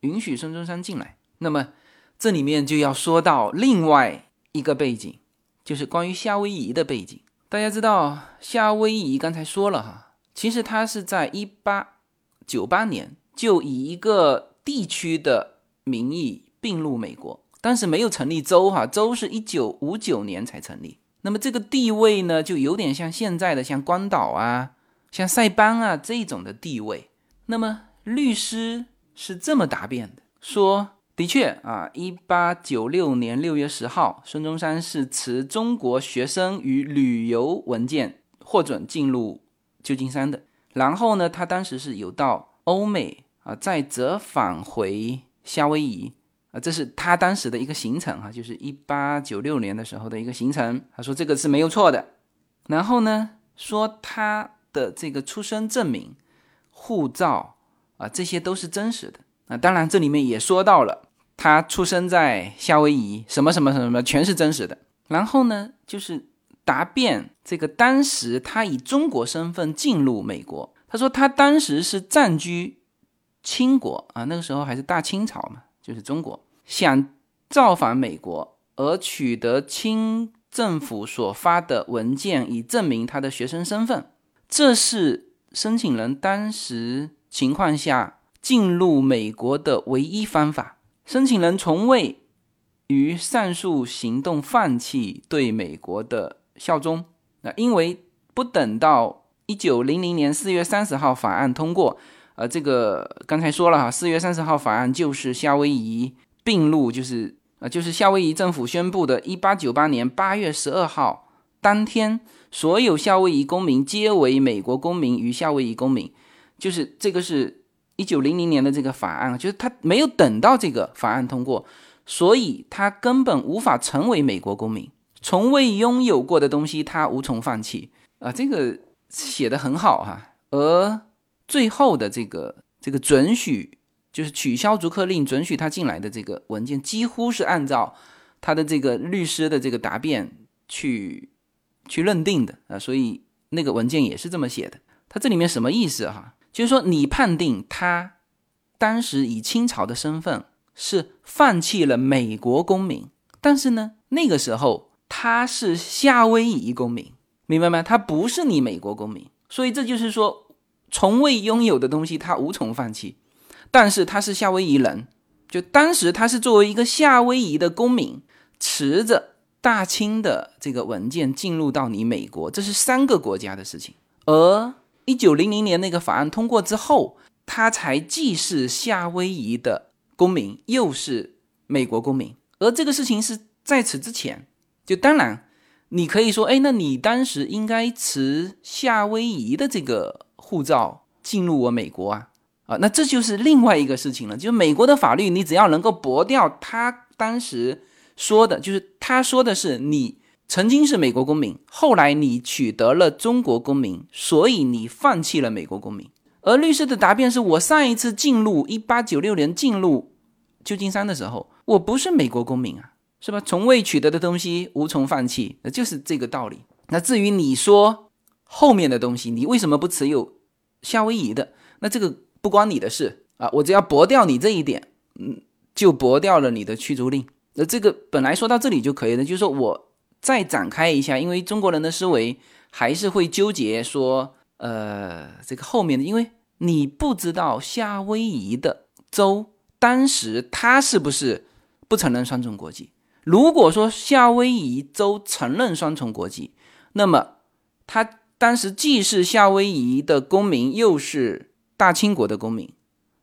允许孙中山进来。那么这里面就要说到另外一个背景，就是关于夏威夷的背景。大家知道夏威夷刚才说了哈，其实它是在一八九八年就以一个地区的名义并入美国。当时没有成立州哈，州是一九五九年才成立。那么这个地位呢，就有点像现在的像关岛啊，像塞班啊这种的地位。那么律师是这么答辩的，说。的确啊，一八九六年六月十号，孙中山是持中国学生与旅游文件获准进入旧金山的。然后呢，他当时是有到欧美啊，再折返回夏威夷啊，这是他当时的一个行程哈，就是一八九六年的时候的一个行程。他说这个是没有错的。然后呢，说他的这个出生证明、护照啊，这些都是真实的。啊，当然这里面也说到了。他出生在夏威夷，什么什么什么什么，全是真实的。然后呢，就是答辩这个当时他以中国身份进入美国，他说他当时是暂居清国啊，那个时候还是大清朝嘛，就是中国，想造访美国而取得清政府所发的文件以证明他的学生身份，这是申请人当时情况下进入美国的唯一方法。申请人从未于上述行动放弃对美国的效忠。那因为不等到一九零零年四月三十号法案通过，呃，这个刚才说了哈，四月三十号法案就是夏威夷并入，就是呃，就是夏威夷政府宣布的，一八九八年八月十二号当天，所有夏威夷公民皆为美国公民与夏威夷公民，就是这个是。一九零零年的这个法案，就是他没有等到这个法案通过，所以他根本无法成为美国公民。从未拥有过的东西，他无从放弃啊！这个写的很好哈。而最后的这个这个准许，就是取消逐客令，准许他进来的这个文件，几乎是按照他的这个律师的这个答辩去去认定的啊。所以那个文件也是这么写的。他这里面什么意思哈？就是说，你判定他当时以清朝的身份是放弃了美国公民，但是呢，那个时候他是夏威夷公民，明白吗？他不是你美国公民，所以这就是说，从未拥有的东西他无从放弃，但是他是夏威夷人，就当时他是作为一个夏威夷的公民，持着大清的这个文件进入到你美国，这是三个国家的事情，而。一九零零年那个法案通过之后，他才既是夏威夷的公民，又是美国公民。而这个事情是在此之前，就当然你可以说，哎，那你当时应该持夏威夷的这个护照进入我美国啊，啊，那这就是另外一个事情了。就是美国的法律，你只要能够驳掉他当时说的，就是他说的是你。曾经是美国公民，后来你取得了中国公民，所以你放弃了美国公民。而律师的答辩是我上一次进入一八九六年进入旧金山的时候，我不是美国公民啊，是吧？从未取得的东西无从放弃，那就是这个道理。那至于你说后面的东西，你为什么不持有夏威夷的？那这个不关你的事啊，我只要驳掉你这一点，嗯，就驳掉了你的驱逐令。那这个本来说到这里就可以了，就是说我。再展开一下，因为中国人的思维还是会纠结说，呃，这个后面的，因为你不知道夏威夷的州当时他是不是不承认双重国籍。如果说夏威夷州承认双重国籍，那么他当时既是夏威夷的公民，又是大清国的公民，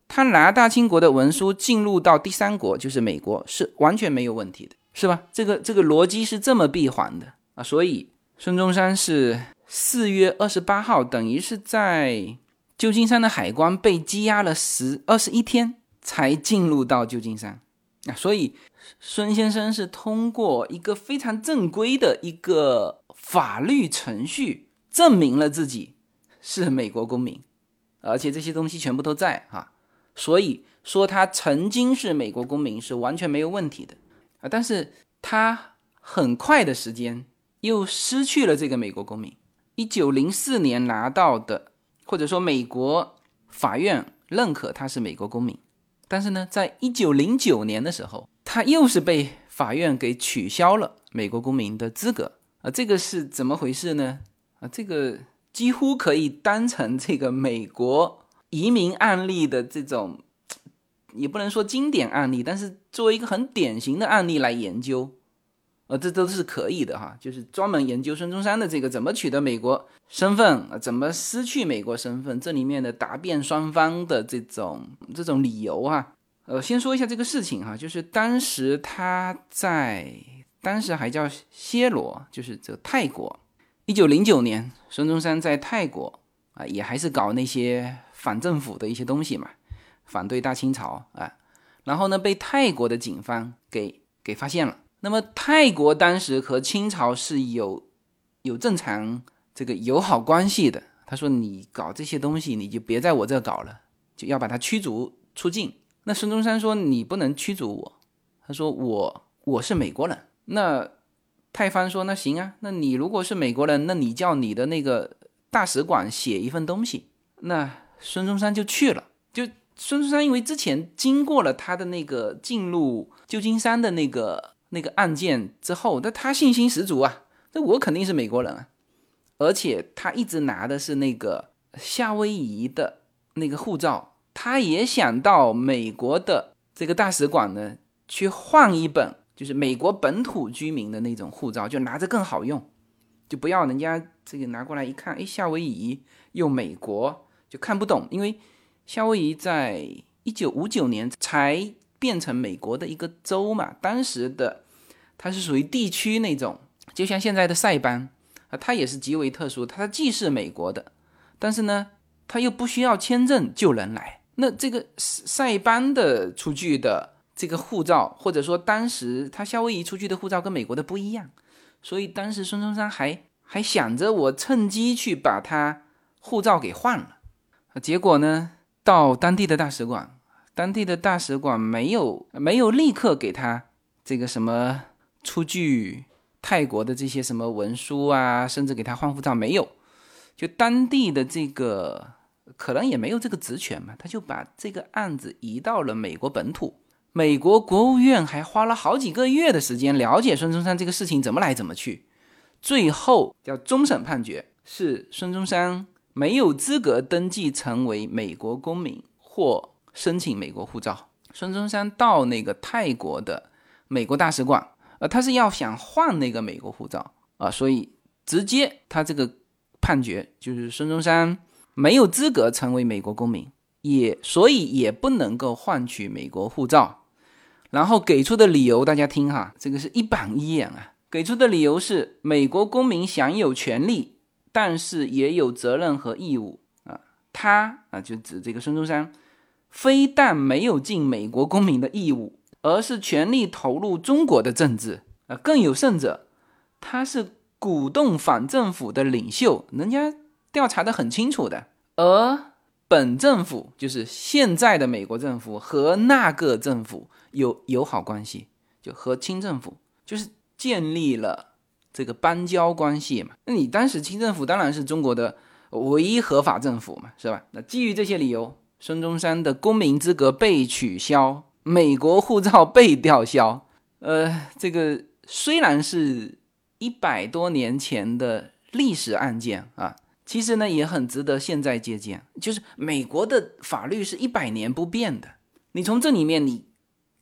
他拿大清国的文书进入到第三国，就是美国，是完全没有问题的。是吧？这个这个逻辑是这么闭环的啊，所以孙中山是四月二十八号，等于是在旧金山的海关被羁押了十二十一天，才进入到旧金山啊。所以孙先生是通过一个非常正规的一个法律程序，证明了自己是美国公民，而且这些东西全部都在哈。所以说他曾经是美国公民是完全没有问题的。啊！但是他很快的时间又失去了这个美国公民。一九零四年拿到的，或者说美国法院认可他是美国公民，但是呢，在一九零九年的时候，他又是被法院给取消了美国公民的资格。啊，这个是怎么回事呢？啊，这个几乎可以当成这个美国移民案例的这种。也不能说经典案例，但是作为一个很典型的案例来研究，呃，这都是可以的哈，就是专门研究孙中山的这个怎么取得美国身份，怎么失去美国身份，这里面的答辩双方的这种这种理由哈。呃，先说一下这个事情哈，就是当时他在当时还叫暹罗，就是这泰国，一九零九年，孙中山在泰国啊，也还是搞那些反政府的一些东西嘛，反对大清朝啊，然后呢，被泰国的警方给给发现了。那么泰国当时和清朝是有有正常这个友好关系的。他说：“你搞这些东西，你就别在我这搞了，就要把他驱逐出境。”那孙中山说：“你不能驱逐我。”他说：“我我是美国人。”那泰方说：“那行啊，那你如果是美国人，那你叫你的那个大使馆写一份东西。”那孙中山就去了。就孙中山因为之前经过了他的那个进入旧金山的那个。那个案件之后，那他信心十足啊，那我肯定是美国人啊，而且他一直拿的是那个夏威夷的那个护照，他也想到美国的这个大使馆呢去换一本，就是美国本土居民的那种护照，就拿着更好用，就不要人家这个拿过来一看，哎，夏威夷又美国就看不懂，因为夏威夷在一九五九年才。变成美国的一个州嘛，当时的它是属于地区那种，就像现在的塞班啊，它也是极为特殊，它既是美国的，但是呢，它又不需要签证就能来。那这个塞班的出具的这个护照，或者说当时他夏威夷出具的护照跟美国的不一样，所以当时孙中山还还想着我趁机去把他护照给换了，结果呢，到当地的大使馆。当地的大使馆没有没有立刻给他这个什么出具泰国的这些什么文书啊，甚至给他换护照没有，就当地的这个可能也没有这个职权嘛，他就把这个案子移到了美国本土。美国国务院还花了好几个月的时间了解孙中山这个事情怎么来怎么去，最后叫终审判决是孙中山没有资格登记成为美国公民或。申请美国护照，孙中山到那个泰国的美国大使馆，呃，他是要想换那个美国护照。啊，所以直接他这个判决就是孙中山没有资格成为美国公民，也所以也不能够换取美国护照，然后给出的理由大家听哈，这个是一板一眼啊，给出的理由是美国公民享有权利，但是也有责任和义务啊，他啊就指这个孙中山。非但没有尽美国公民的义务，而是全力投入中国的政治啊！更有甚者，他是鼓动反政府的领袖，人家调查的很清楚的。而本政府就是现在的美国政府和那个政府有友好关系，就和清政府就是建立了这个邦交关系嘛。那你当时清政府当然是中国的唯一合法政府嘛，是吧？那基于这些理由。孙中山的公民资格被取消，美国护照被吊销。呃，这个虽然是一百多年前的历史案件啊，其实呢也很值得现在借鉴。就是美国的法律是一百年不变的，你从这里面你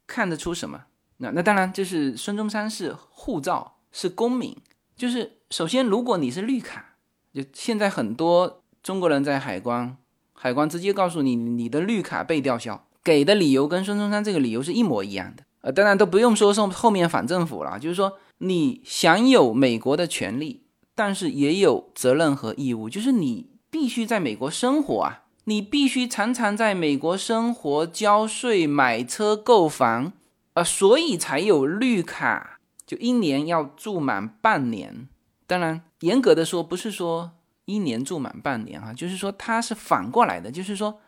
看得出什么？那那当然就是孙中山是护照是公民，就是首先如果你是绿卡，就现在很多中国人在海关。海关直接告诉你，你的绿卡被吊销，给的理由跟孙中山这个理由是一模一样的。呃，当然都不用说送后面反政府了，就是说你享有美国的权利，但是也有责任和义务，就是你必须在美国生活啊，你必须常常在美国生活、交税、买车、购房，啊，所以才有绿卡，就一年要住满半年。当然，严格的说，不是说。一年住满半年哈，就是说他是反过来的，就是说，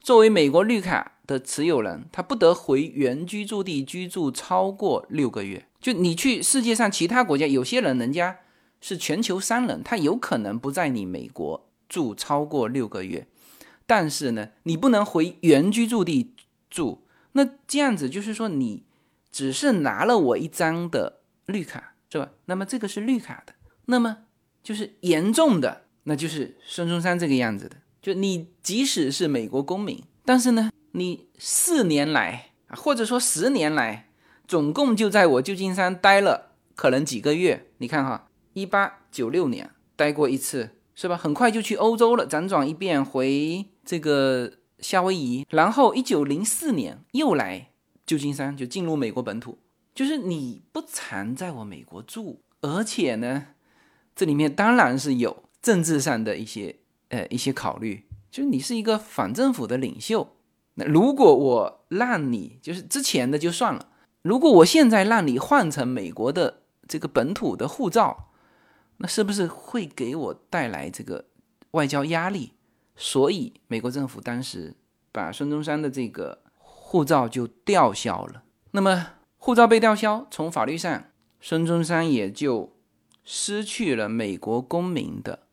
作为美国绿卡的持有人，他不得回原居住地居住超过六个月。就你去世界上其他国家，有些人人家是全球商人，他有可能不在你美国住超过六个月，但是呢，你不能回原居住地住。那这样子就是说，你只是拿了我一张的绿卡，是吧？那么这个是绿卡的，那么就是严重的。那就是孙中山这个样子的，就你即使是美国公民，但是呢，你四年来，或者说十年来，总共就在我旧金山待了可能几个月。你看哈，一八九六年待过一次，是吧？很快就去欧洲了，辗转一遍回这个夏威夷，然后一九零四年又来旧金山，就进入美国本土。就是你不常在我美国住，而且呢，这里面当然是有政治上的一些呃一些考虑，就是你是一个反政府的领袖。那如果我让你就是之前的就算了，如果我现在让你换成美国的这个本土的护照，那是不是会给我带来这个外交压力？所以美国政府当时把孙中山的这个护照就吊销了。那么护照被吊销，从法律上，孙中山也就失去了美国公民的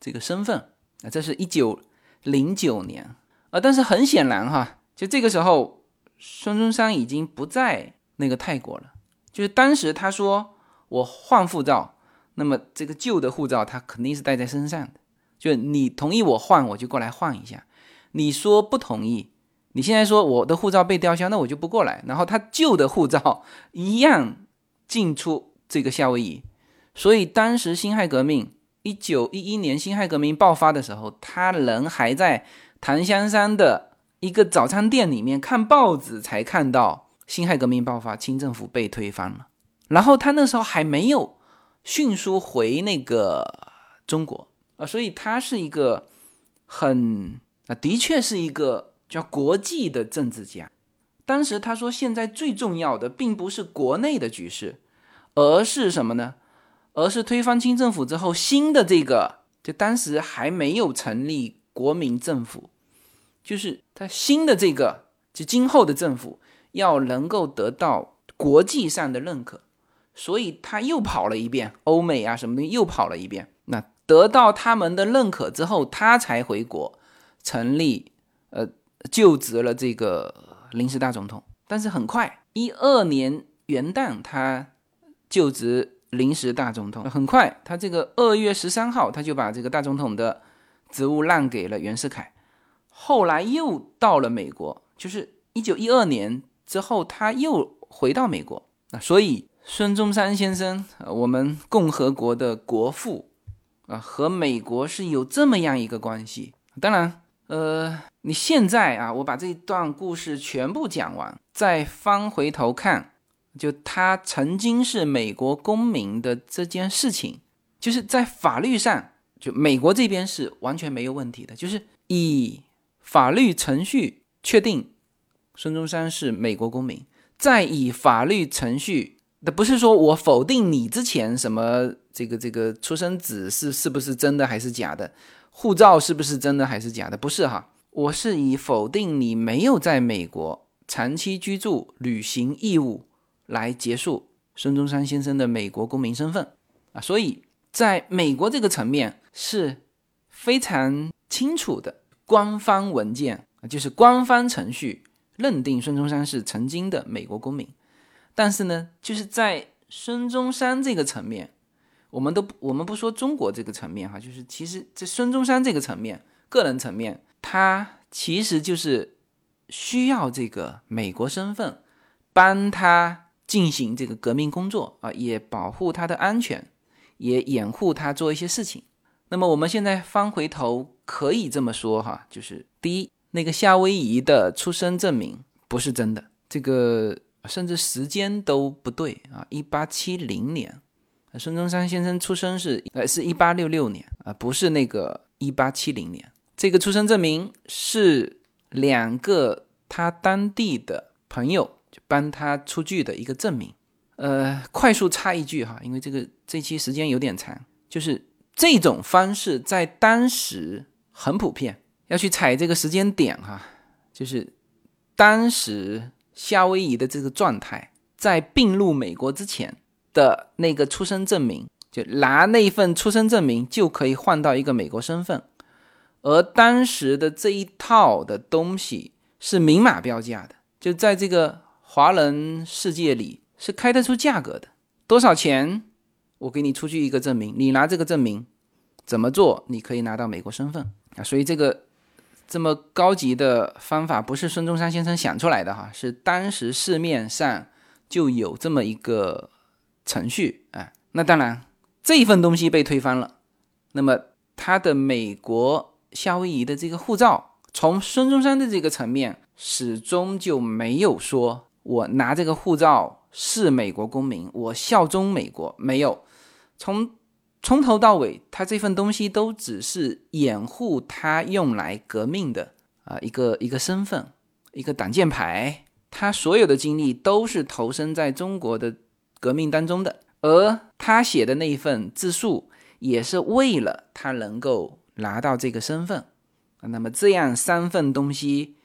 这个身份。啊，这是一九零九年。啊，但是很显然哈，就这个时候，孙中山已经不在那个泰国了。就是当时他说我换护照，那么这个旧的护照他肯定是带在身上的。就你同意我换，我就过来换一下；你说不同意，你现在说我的护照被吊销，那我就不过来。然后他旧的护照一样进出这个夏威夷。所以当时辛亥革命，一九一一年辛亥革命爆发的时候，他人还在。檀香山的一个早餐店里面看报纸，才看到辛亥革命爆发，清政府被推翻了。然后他那时候还没有迅速回那个中国啊，所以他是一个很啊，的确是一个叫国际的政治家。当时他说，现在最重要的并不是国内的局势，而是什么呢？而是推翻清政府之后，新的这个就当时还没有成立。国民政府就是他新的这个，就今后的政府要能够得到国际上的认可，所以他又跑了一遍欧美啊，什么东西又跑了一遍。那得到他们的认可之后，他才回国成立，呃，就职了这个临时大总统。但是很快，一二年元旦他就职临时大总统，很快他这个二月十三号他就把这个大总统的。职务让给了袁世凯，后来又到了美国，就是一九一二年之后，他又回到美国啊。所以孙中山先生，我们共和国的国父啊，和美国是有这么样一个关系。当然，呃，你现在啊，我把这一段故事全部讲完，再翻回头看，就他曾经是美国公民的这件事情，就是在法律上。就美国这边是完全没有问题的，就是以法律程序确定孙中山是美国公民，再以法律程序，那不是说我否定你之前什么这个这个出生纸是是不是真的还是假的，护照是不是真的还是假的，不是哈，我是以否定你没有在美国长期居住、履行义务来结束孙中山先生的美国公民身份啊，所以在美国这个层面。是非常清楚的官方文件，就是官方程序认定孙中山是曾经的美国公民。但是呢，就是在孙中山这个层面，我们都我们不说中国这个层面哈，就是其实在孙中山这个层面，个人层面，他其实就是需要这个美国身份，帮他进行这个革命工作啊，也保护他的安全，也掩护他做一些事情。那么我们现在翻回头可以这么说哈，就是第一，那个夏威夷的出生证明不是真的，这个甚至时间都不对啊，一八七零年，孙中山先生出生是呃是一八六六年啊，不是那个一八七零年，这个出生证明是两个他当地的朋友帮他出具的一个证明。呃，快速插一句哈，因为这个这期时间有点长，就是。这种方式在当时很普遍，要去踩这个时间点哈，就是当时夏威夷的这个状态，在并入美国之前的那个出生证明，就拿那份出生证明就可以换到一个美国身份，而当时的这一套的东西是明码标价的，就在这个华人世界里是开得出价格的，多少钱？我给你出具一个证明，你拿这个证明怎么做？你可以拿到美国身份啊！所以这个这么高级的方法不是孙中山先生想出来的哈，是当时市面上就有这么一个程序啊。那当然，这一份东西被推翻了，那么他的美国夏威夷的这个护照，从孙中山的这个层面，始终就没有说我拿这个护照是美国公民，我效忠美国，没有。从从头到尾，他这份东西都只是掩护他用来革命的啊一个一个身份，一个挡箭牌。他所有的精力都是投身在中国的革命当中的，而他写的那一份自述，也是为了他能够拿到这个身份。那么这样三份东西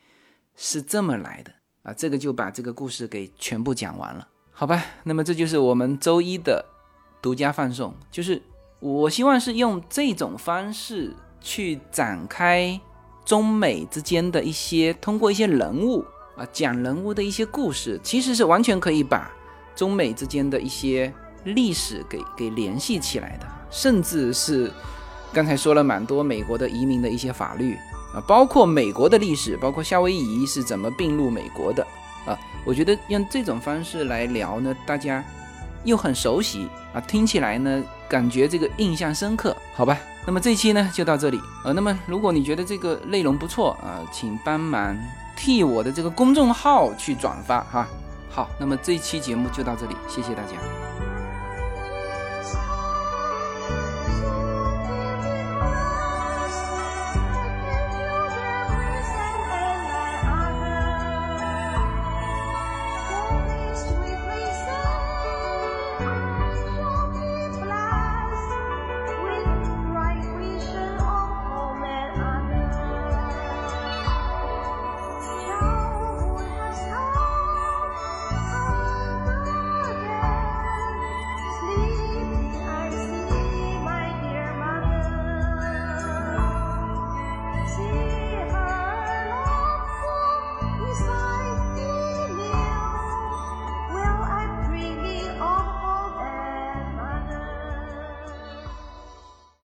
是这么来的啊，这个就把这个故事给全部讲完了，好吧？那么这就是我们周一的独家放送，就是。我希望是用这种方式去展开中美之间的一些，通过一些人物啊讲人物的一些故事，其实是完全可以把中美之间的一些历史给给联系起来的，甚至是刚才说了蛮多美国的移民的一些法律啊，包括美国的历史，包括夏威夷是怎么并入美国的啊，我觉得用这种方式来聊呢，大家又很熟悉啊，听起来呢。感觉这个印象深刻，好吧？那么这期呢就到这里呃，那么如果你觉得这个内容不错啊，请帮忙替我的这个公众号去转发哈。好，那么这期节目就到这里，谢谢大家。